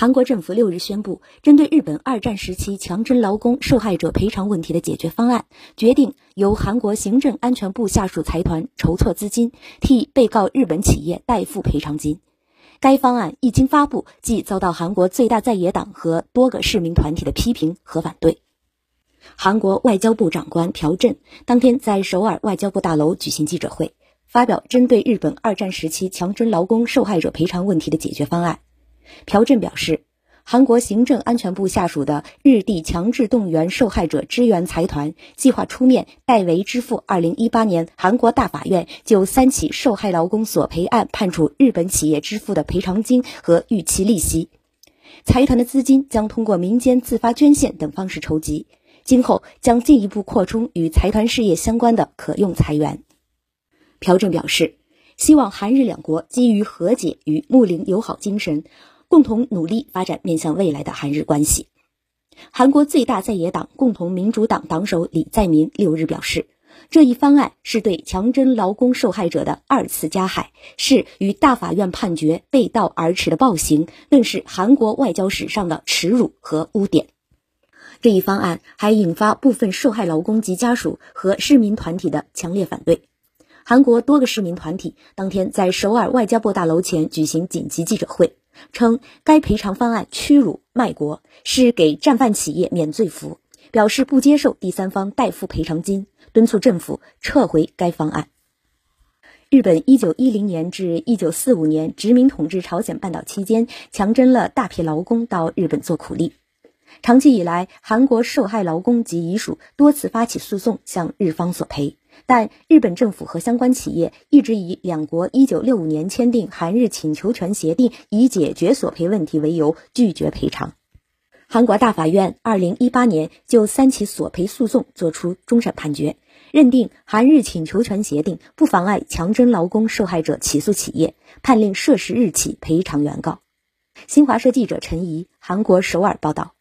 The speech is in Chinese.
韩国政府六日宣布，针对日本二战时期强征劳工受害者赔偿问题的解决方案，决定由韩国行政安全部下属财团筹措资金，替被告日本企业代付赔偿金。该方案一经发布，即遭到韩国最大在野党和多个市民团体的批评和反对。韩国外交部长官朴振当天在首尔外交部大楼举行记者会，发表针对日本二战时期强征劳工受害者赔偿问题的解决方案。朴振表示，韩国行政安全部下属的日地强制动员受害者支援财团计划出面代为支付2018年韩国大法院就三起受害劳工索赔案判处日本企业支付的赔偿金和逾期利息。财团的资金将通过民间自发捐献等方式筹集，今后将进一步扩充与财团事业相关的可用财源。朴振表示，希望韩日两国基于和解与睦邻友好精神。共同努力发展面向未来的韩日关系。韩国最大在野党共同民主党党首李在明六日表示，这一方案是对强征劳工受害者的二次加害，是与大法院判决背道而驰的暴行，更是韩国外交史上的耻辱和污点。这一方案还引发部分受害劳工及家属和市民团体的强烈反对。韩国多个市民团体当天在首尔外交部大楼前举行紧急记者会。称该赔偿方案屈辱卖国，是给战犯企业免罪符，表示不接受第三方代付赔偿金，敦促政府撤回该方案。日本1910年至1945年殖民统治朝鲜半岛期间，强征了大批劳工到日本做苦力。长期以来，韩国受害劳工及遗属多次发起诉讼，向日方索赔。但日本政府和相关企业一直以两国1965年签订韩日请求权协定以解决索赔问题为由拒绝赔偿。韩国大法院2018年就三起索赔诉讼作出终审判决，认定韩日请求权协定不妨碍强征劳工受害者起诉企业，判令涉事日起赔偿原告。新华社记者陈怡，韩国首尔报道。